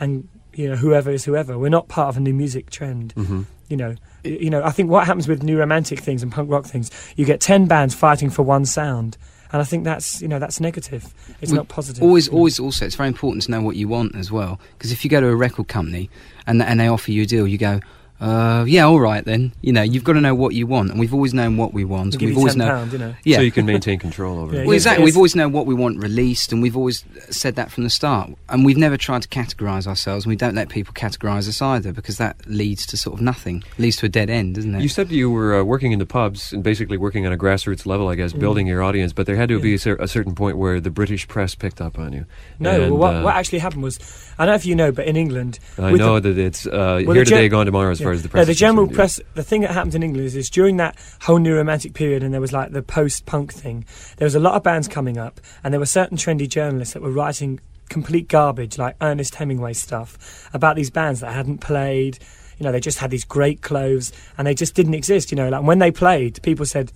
Speaker 10: and you know whoever is whoever. We're not part of a new music trend.
Speaker 9: Mhm.
Speaker 10: You know, you know. I think what happens with new romantic things and punk rock things, you get ten bands fighting for one sound, and I think that's you know that's negative. It's
Speaker 11: We-
Speaker 10: not positive.
Speaker 11: Always,
Speaker 10: you know.
Speaker 11: always, also, it's very important to know what you want as well. Because if you go to a record company and and they offer you a deal, you go, uh, yeah, all right then. You know, you've got to know what you want, and we've always known what we want.
Speaker 10: They give
Speaker 11: We've always
Speaker 10: ten
Speaker 11: known,
Speaker 10: pound, you know.
Speaker 11: yeah.
Speaker 9: So you can maintain control over
Speaker 10: Yeah,
Speaker 9: it.
Speaker 11: well, exactly.
Speaker 10: yes.
Speaker 11: We've always known what we want released, and we've always said that from the start. And we've never tried to categorise ourselves, and we don't let people categorise us either, because that leads to sort of nothing, it leads to a dead end, doesn't it?
Speaker 9: You said you were uh, working in the pubs and basically working on a grassroots level, I guess, building your audience. But there had to be a, cer- a certain point where the British press picked up on you.
Speaker 10: No,
Speaker 9: And,
Speaker 10: well, what,
Speaker 9: uh,
Speaker 10: what actually happened was, I don't know if you know, but in England,
Speaker 9: I
Speaker 10: with
Speaker 9: know
Speaker 10: the-
Speaker 9: that it's uh,
Speaker 10: Well,
Speaker 9: here
Speaker 10: the gen-
Speaker 9: today, gone tomorrow, as
Speaker 10: Yeah.
Speaker 9: far as the
Speaker 10: No, the general press. The thing that happened in England is, is during that whole new romantic period, and there was like the post-punk thing. There was a lot of bands coming up, and there were certain trendy journalists that were writing complete garbage, like Ernest Hemingway stuff, about these bands that hadn't played. You know, they just had these great clothes, and they just didn't exist. You know, like when they played, people said,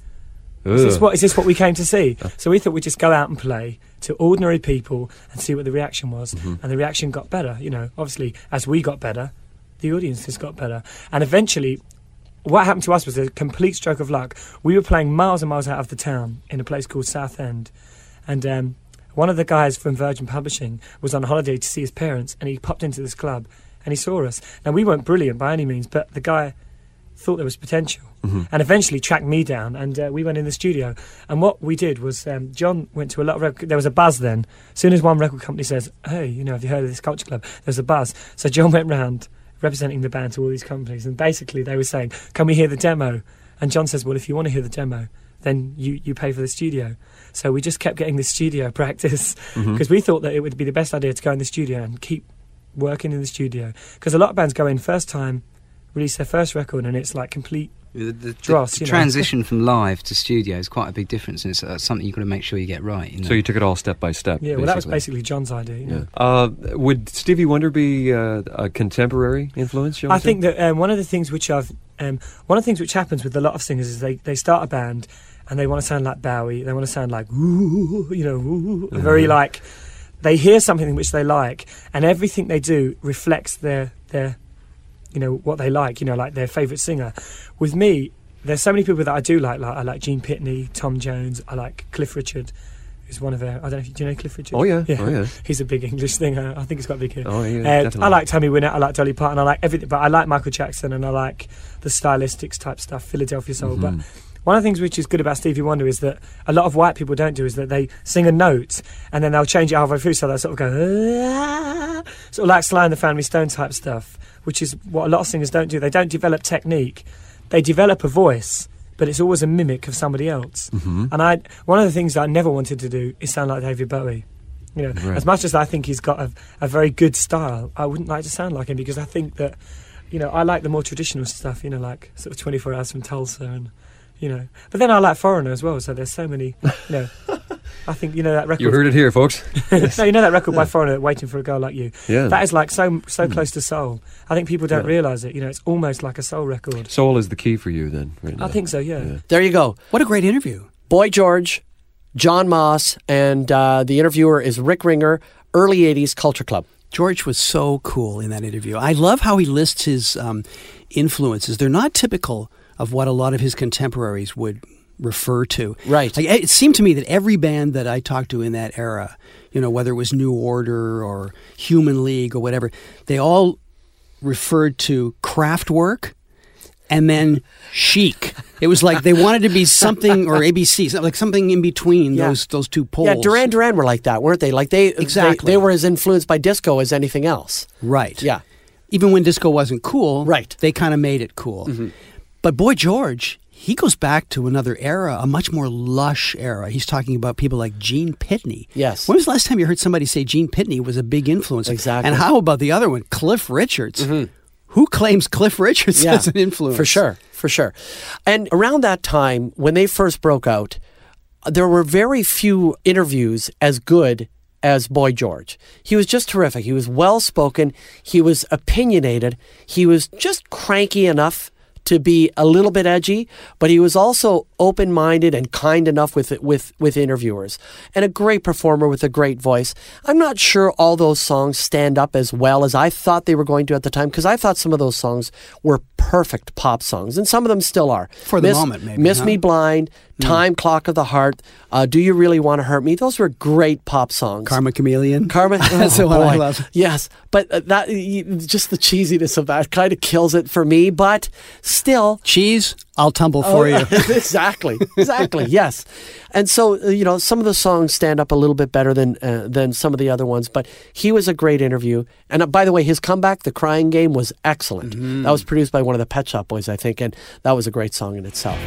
Speaker 10: "Is this what is this what we came to see?" So we thought we'd just go out and play to ordinary people and see what the reaction was,
Speaker 9: Mm-hmm.
Speaker 10: and the reaction got better. You know, obviously as we got better, the audience just got better, and eventually. What happened to us was a complete stroke of luck. We were playing miles and miles out of the town in a place called Southend, and um, one of the guys from Virgin Publishing was on holiday to see his parents, and he popped into this club and he saw us. Now we weren't brilliant by any means, but the guy thought there was potential, and eventually tracked me down, and uh, we went in the studio. And what we did was um, Jon went to a lot of rec- there was a buzz then. As soon as one record company says, "Hey, you know, have you heard of this culture club?" There's a buzz. So Jon went round representing the band to all these companies, and basically they were saying, "Can we hear the demo?" And Jon says, "Well, if you want to hear the demo." Then you, you pay for the studio. So we just kept getting the studio practice mm-hmm. because we thought that it would be the best idea to go in the studio and keep working in the studio. Because a lot of bands go in first time, release their first record, and it's like complete
Speaker 11: The, the, the-
Speaker 10: Dross,
Speaker 11: the
Speaker 10: you know.
Speaker 11: transition from live to studio is quite a big difference, and it's uh, something you've got to make sure you get right. You know?
Speaker 9: So you took it all step by step.
Speaker 10: Yeah, well, that was basically Jon's idea. You know?
Speaker 9: Yeah. Uh, would Stevie Wonder be uh, a contemporary influence? shall we
Speaker 10: I
Speaker 9: say?
Speaker 10: think that um, one of the things which I've um, one of the things which happens with a lot of singers is they, they start a band and they want to sound like Bowie, they want to sound like ooh, you know, ooh, very like they hear something which they like, and everything they do reflects their their you know what they like. You know, like their favorite singer. With me, there's so many people that I do like. Like I like Gene Pitney, Tom Jones. I like Cliff Richard. Who's one of their? I don't know. If you, do you know Cliff Richard?
Speaker 9: Oh, yeah. Oh, yeah.
Speaker 10: He's a big English singer. I think he's got big here.
Speaker 9: Oh, yeah,
Speaker 10: Uh,
Speaker 9: definitely.
Speaker 10: I like Tammy Wynette. I like Dolly Parton. I like everything. But I like Michael Jackson, and I like the stylistics type stuff, Philadelphia Soul. But one of the things which is good about Stevie Wonder is that a lot of white people don't do is that they sing a note and then they'll change it halfway through, so they'll sort of go "Ah," sort of like Sly and the Family Stone type stuff, which is what a lot of singers don't do. They don't develop technique; they develop a voice, but it's always a mimic of somebody else.
Speaker 9: Mm-hmm.
Speaker 10: And I, one of the things that I never wanted to do is sound like David Bowie. You know,
Speaker 9: Right.
Speaker 10: as much as I think he's got a, a very good style, I wouldn't like to sound like him because I think that, you know, I like the more traditional stuff. You know, like sort of Twenty Four Hours from Tulsa and. You know, but then I like Foreigner as well. So there's so many. You know, I think you know that record.
Speaker 9: You heard it here, folks.
Speaker 10: no, you know that record by Foreigner, "Waiting for a Girl Like You."
Speaker 9: Yeah.
Speaker 10: that is like so so close to soul. I think people don't
Speaker 9: Yeah.
Speaker 10: realise it. You know, it's almost like a soul record.
Speaker 9: Soul is the key for you, then. Right
Speaker 10: I think so. Yeah.
Speaker 2: There you go.
Speaker 1: What a great interview.
Speaker 2: Boy George, Jon Moss, and uh, the interviewer is Rick Ringer, early 80s Culture Club.
Speaker 1: George was so cool in that interview. I love how he lists his um, influences. They're not typical of what a lot of his contemporaries would refer to.
Speaker 2: Right.
Speaker 1: Like, it seemed to me that every band that I talked to in that era, you know, whether it was New Order or Human League or whatever, they all referred to Kraftwerk and then Chic. It was like they wanted to be something or ABC, like something in between
Speaker 2: Yeah.
Speaker 1: those those two poles.
Speaker 2: Yeah, Duran Duran were like that, weren't they? Like they
Speaker 1: Exactly.
Speaker 2: they, they were as influenced by disco as anything else.
Speaker 1: Right.
Speaker 2: Yeah.
Speaker 1: Even when disco wasn't cool,
Speaker 2: Right. Mm-hmm.
Speaker 1: They kind of made it cool. But Boy George, he goes back to another era, a much more lush era. He's talking about people like Gene Pitney.
Speaker 2: Yes.
Speaker 1: When was the last time you heard somebody say Gene Pitney was a big influence?
Speaker 2: Exactly. Mm-hmm.
Speaker 1: And how about the other one, Cliff Richards? Who claims Cliff Richards as an influence?
Speaker 2: For sure, for sure. And around that time, when they first broke out, there were very few interviews as good as Boy George. He was just terrific. He was well spoken, he was opinionated, he was just cranky enough to be a little bit edgy, but he was also open-minded and kind enough with with with interviewers, and a great performer with a great voice. I'm not sure all those songs stand up as well as I thought they were going to at the time because I thought some of those songs were perfect pop songs, and some of them still are.
Speaker 1: For the
Speaker 2: Miss,
Speaker 1: moment, maybe,
Speaker 2: Miss
Speaker 1: huh?
Speaker 2: Me Blind, Time Clock of the Heart, uh, Do You Really Want to Hurt Me? Those were great pop songs.
Speaker 1: Karma Chameleon. That's
Speaker 2: oh,
Speaker 1: the one I
Speaker 2: boy.
Speaker 1: love.
Speaker 2: Yes, but uh, that just the cheesiness of that kind of kills it for me. But still,
Speaker 1: Cheese, I'll tumble for you.
Speaker 2: exactly, exactly, yes. And so you know, some of the songs stand up a little bit better than uh, than some of the other ones. But he was a great interview. And uh, by the way, his comeback, "The Crying Game," was excellent.
Speaker 1: Mm-hmm.
Speaker 2: That was produced by one of the Pet Shop Boys, I think, and that was a great song in itself.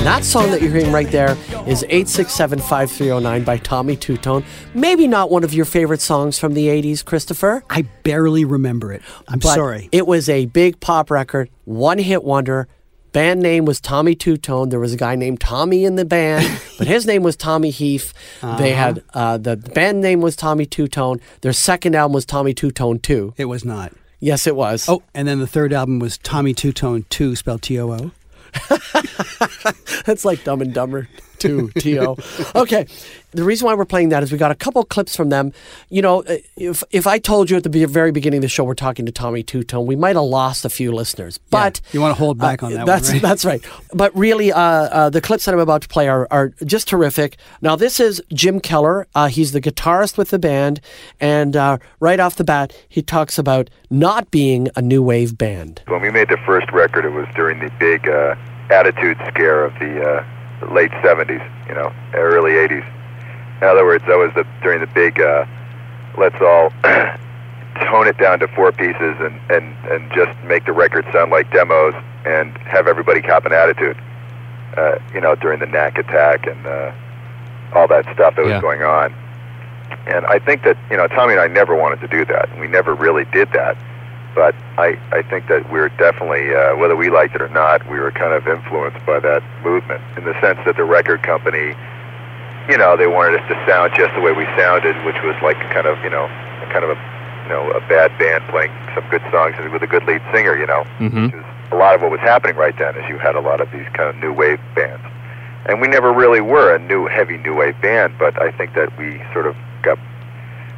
Speaker 2: And that song that you're hearing right there is 867-5309 by Tommy Tutone. Maybe not one of your favorite songs from the 80s, Christopher.
Speaker 1: I barely remember it. I'm
Speaker 2: but
Speaker 1: sorry.
Speaker 2: It was a big pop record, one hit wonder. Band name was Tommy Tutone. There was a guy named Tommy in the band, but his name was Tommy Heath. They had uh, the band name was Tommy Tutone. Their second album was Tommy Tutone Two.
Speaker 1: it was not.
Speaker 2: Yes, it was.
Speaker 1: Oh, and then the third album was Tommy Tutone Two, spelled T O O.
Speaker 2: That's like Dumb and Dumber 2, T.O. Okay. The reason why we're playing that is we got a couple clips from them. You know, uh, if if I told you at the very beginning of the show we're talking to Tommy Tutone, we might have lost a few listeners. But
Speaker 1: you want to hold back on that one,
Speaker 2: that's
Speaker 1: right?
Speaker 2: that's right. But really, uh, uh, the clips that I'm about to play are, are just terrific. Now, this is Jim Keller. Uh, he's the guitarist with the band, and uh, right off the bat, he talks about not being a new wave band.
Speaker 12: When we made the first record, it was during the big uh, attitude scare of the uh, late 70s, you know, early 80s. In other words, that was the during the big uh, let's all tone it down to four pieces and, and, and just make the record sound like demos and have everybody cop an attitude. Uh, you know, during the knack attack and uh, all that stuff that was going on. And I think that, you know, Tommy and I never wanted to do that. We never really did that. But I, I think that we're definitely, uh, whether we liked it or not, we were kind of influenced by that movement in the sense that the record company you know, they wanted us to sound just the way we sounded, which was like kind of, you know, kind of a, you know, a bad band playing some good songs with a good lead singer, you know.
Speaker 9: Mm-hmm.
Speaker 12: A lot of what was happening right then is you had a lot of these kind of new wave bands. And we never really were a new, heavy new wave band, but I think that we sort of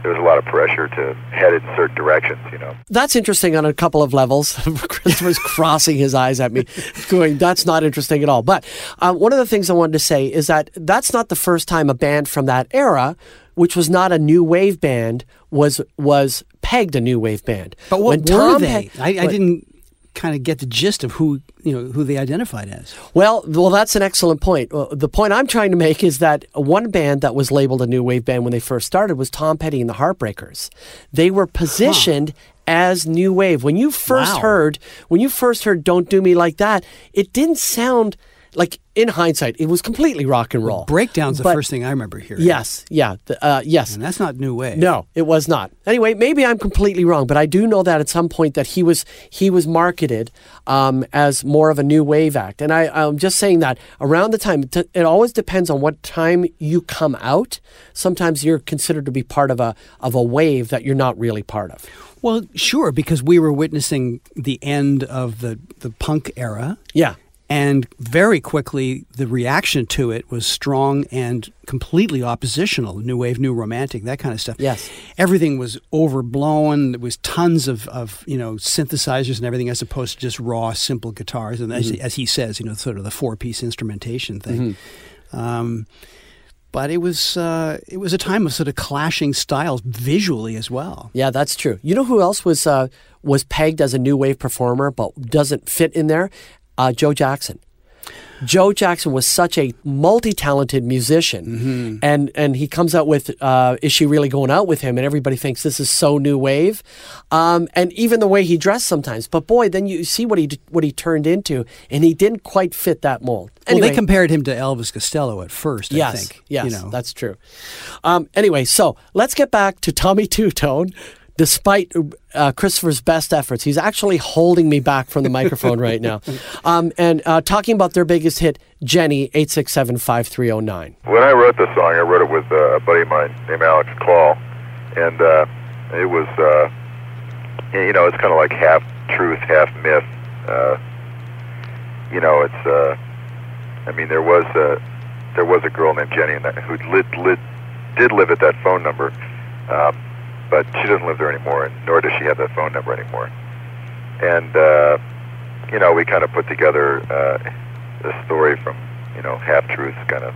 Speaker 12: there was a lot of pressure to head in certain directions, you know.
Speaker 2: That's interesting on a couple of levels. Christopher's crossing his eyes at me, going, that's not interesting at all. But uh, one of the things I wanted to say is that that's not the first time a band from that era, which was not a new wave band, was was pegged a new wave band.
Speaker 1: But what
Speaker 2: When
Speaker 1: were
Speaker 2: Tom
Speaker 1: they?
Speaker 2: Pe-
Speaker 1: I, I
Speaker 2: what-
Speaker 1: didn't kind of get the gist of who you know who they identified as.
Speaker 2: Well, well, that's an excellent point. Well, the point I'm trying to make is that one band that was labeled a new wave band when they first started was Tom Petty and the Heartbreakers. They were positioned as new wave. When you first
Speaker 1: Wow.
Speaker 2: heard, when you first heard "Don't Do Me Like That," it didn't sound like. In hindsight, it was completely rock and roll.
Speaker 1: Breakdown's the first thing I remember hearing.
Speaker 2: Yes, yeah, th- uh, yes.
Speaker 1: and that's not new wave.
Speaker 2: No, it was not. Anyway, maybe I'm completely wrong, but I do know that at some point that he was he was marketed um, as more of a new wave act, and I, I'm just saying that around the time it, it always depends on what time you come out. Sometimes you're considered to be part of a of a wave that you're not really part of.
Speaker 1: Well, sure, because we were witnessing the end of the the punk era.
Speaker 2: Yeah.
Speaker 1: And very quickly, the reaction to it was strong and completely oppositional. New wave, new romantic, that kind of stuff.
Speaker 2: Yes.
Speaker 1: Everything was overblown. There was tons of, of you know synthesizers and everything, as opposed to just raw, simple guitars. And as, as he says, you know, sort of the four piece instrumentation thing. Um, but it was uh, it was a time of sort of clashing styles visually as well.
Speaker 2: Yeah, that's true. You know who else was uh, was pegged as a new wave performer but doesn't fit in there? Uh, Joe Jackson. Joe Jackson was such a multi-talented musician, and and he comes out with uh, "Is She Really Going Out with Him?" and everybody thinks this is so new wave, um, and even the way he dressed sometimes. But boy, then you see what he what he turned into, and he didn't quite fit that mold.
Speaker 1: Well, they compared him to Elvis Costello at first. I
Speaker 2: yes,
Speaker 1: think.
Speaker 2: yes,
Speaker 1: you know.
Speaker 2: that's true. Um, anyway, so let's get back to Tommy Tutone. Despite uh, Christopher's best efforts, he's actually holding me back from the microphone right now. Um, and uh, talking about their biggest hit, Jenny, 867 5309.
Speaker 12: When I wrote the song, I wrote it with uh, a buddy of mine named Alex Call, and uh, it was, uh, you know, it's kind of like half truth, half myth. Uh, you know, it's, uh, I mean, there was a, there was a girl named Jenny that, who lit, lit, did live at that phone number, um, but she doesn't live there anymore, and nor does she have that phone number anymore. And uh, you know, we kind of put together uh, a story from you know half truths, kind of.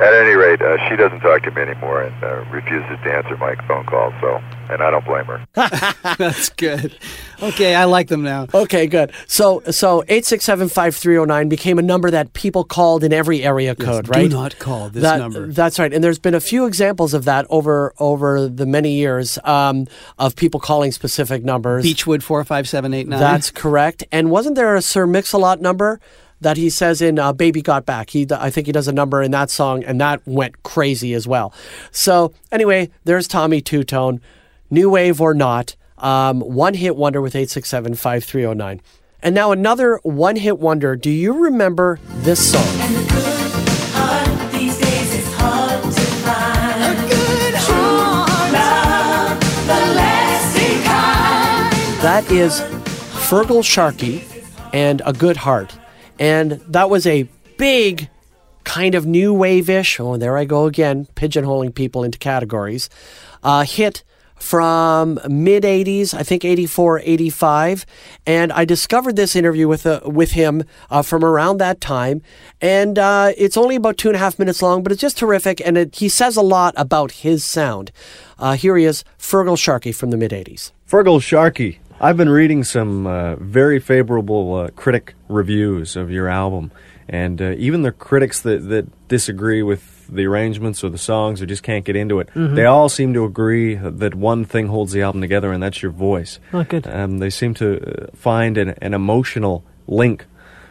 Speaker 12: At any rate, uh, she doesn't talk to me anymore and uh, refuses to answer my phone calls. So, and I don't blame her.
Speaker 1: That's good. Okay, I like them now.
Speaker 2: Okay, good. So, so 867 5309 became a number that people called in every area code,
Speaker 1: do
Speaker 2: right?
Speaker 1: not call this
Speaker 2: That-
Speaker 1: number.
Speaker 2: That's right. And there's been a few examples of that over over the many years um, of people calling specific numbers.
Speaker 1: Beechwood four five seven eight nine.
Speaker 2: That's correct. And wasn't there a Sir Mix-a-Lot number that he says in uh, "Baby Got Back"? He, I think he does a number in that song, and that went crazy as well. So anyway, there's Tommy Tutone, new wave or not, um, one hit wonder with eight six seven five three zero nine. And now another one hit wonder. Do you remember this song?
Speaker 7: These days it's hard to find a good heart, love, the lasting kind.
Speaker 2: That is Feargal Sharkey and A Good Heart. And that was a big kind of new wave ish, oh, there I go again, pigeonholing people into categories, uh, hit from mid 80s, I think 84, 85. And I discovered this interview with, uh, with him uh, from around that time. And uh, it's only about two and a half minutes long, but it's just terrific. And it, he says a lot about his sound. Uh, here he is, Feargal Sharkey from the mid 80s.
Speaker 13: Feargal Sharkey, I've been reading some uh, very favorable uh, critic reviews of your album, and uh, even the critics that, that disagree with the arrangements or the songs or just can't get into it,
Speaker 10: Mhm.
Speaker 13: they all seem to agree that one thing holds the album together, and that's your voice.
Speaker 10: Oh, good.
Speaker 13: Um, they seem to uh, find an, an emotional link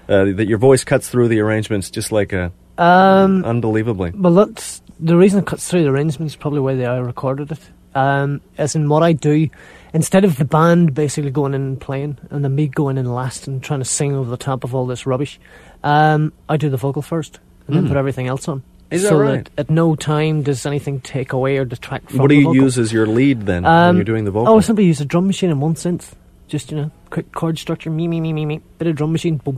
Speaker 13: uh, that your voice cuts through the arrangements just like a
Speaker 10: Um,
Speaker 13: unbelievably.
Speaker 10: Well, that's the reason it cuts through the arrangements. Probably why they I recorded it. Um, as in what I do, instead of the band basically going in and playing, and then me going in last and trying to sing over the top of all this rubbish, um, I do the vocal first, and then
Speaker 1: Mm.
Speaker 10: put everything else on.
Speaker 13: Is that
Speaker 14: so
Speaker 13: right?
Speaker 14: at no time does anything take away or detract from
Speaker 13: What do
Speaker 14: the
Speaker 13: you
Speaker 14: vocal.
Speaker 13: use as your lead then when
Speaker 14: Um,
Speaker 13: you're doing the vocal?
Speaker 14: Oh, I simply use a drum machine and one synth. Just you know, quick chord structure, me me me me me, bit of drum machine, boom,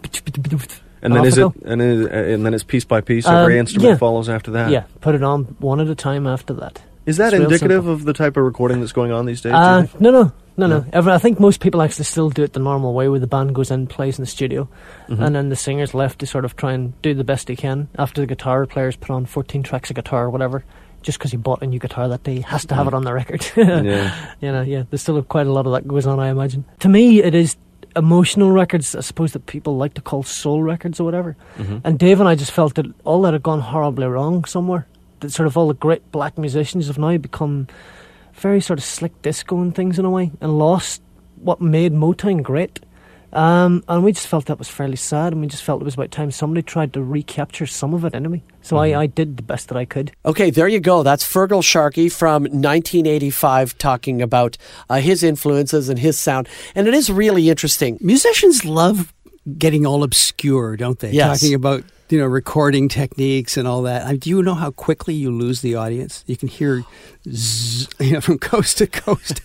Speaker 13: and then
Speaker 14: off
Speaker 13: is
Speaker 14: I
Speaker 13: it
Speaker 14: go.
Speaker 13: and, and then it's piece by piece.
Speaker 14: Um,
Speaker 13: Every instrument
Speaker 14: yeah.
Speaker 13: follows after that.
Speaker 14: Yeah, put it on one at a time after that.
Speaker 13: Is that indicative
Speaker 14: simple.
Speaker 13: of the type of recording that's going on these days?
Speaker 14: Uh, no, no, no, no. I think most people actually still do it the normal way, where the band goes in, plays in the studio,
Speaker 13: Mhm.
Speaker 14: and then the singer's left to sort of try and do the best he can. After the guitar player's put on 14 tracks of guitar or whatever, just because he bought a new guitar that day, he has to have
Speaker 13: Mm.
Speaker 14: it on the record.
Speaker 13: Yeah.
Speaker 14: You know, yeah. There's still quite a lot of that goes on, I imagine. To me, it is emotional records, I suppose, that people like to call soul records or whatever.
Speaker 13: Mhm.
Speaker 14: And Dave and I just felt that all that had gone horribly wrong somewhere. That sort of all the great black musicians have now become very sort of slick disco and things in a way, and lost what made Motown great. Um, and we just felt that was fairly sad, and we just felt it was about time somebody tried to recapture some of it anyway. So I, I did the best that I could.
Speaker 2: Okay, there you go. That's Feargal Sharkey from 1985 talking about uh, his influences and his sound. And it is really interesting.
Speaker 1: Musicians love getting all obscure, don't they?
Speaker 2: Yes.
Speaker 1: Talking about you know recording techniques and all that. I mean, do you know how quickly you lose the audience? You can hear zzz, you know, from coast to coast.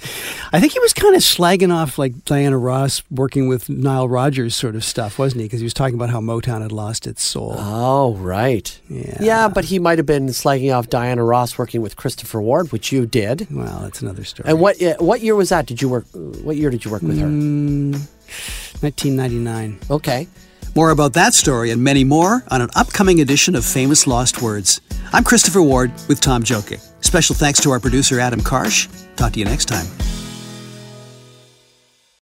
Speaker 1: I think he was kind of slagging off like Diana Ross working with Nile Rodgers sort of stuff, wasn't he? Because he was talking about how Motown had lost its soul.
Speaker 2: Oh, right.
Speaker 1: Yeah.
Speaker 2: Yeah, but he might have been slagging off Diana Ross working with Christopher Ward, which you did.
Speaker 1: Well, that's another story.
Speaker 2: And what what year was that? Did you work? What year did you work with her?
Speaker 1: Mm, 1999.
Speaker 2: Okay.
Speaker 1: More about that story and many more on an upcoming edition of Famous Lost Words. I'm Christopher Ward with Tom Jokic. Special thanks to our producer Adam Karsh. Talk to you next time.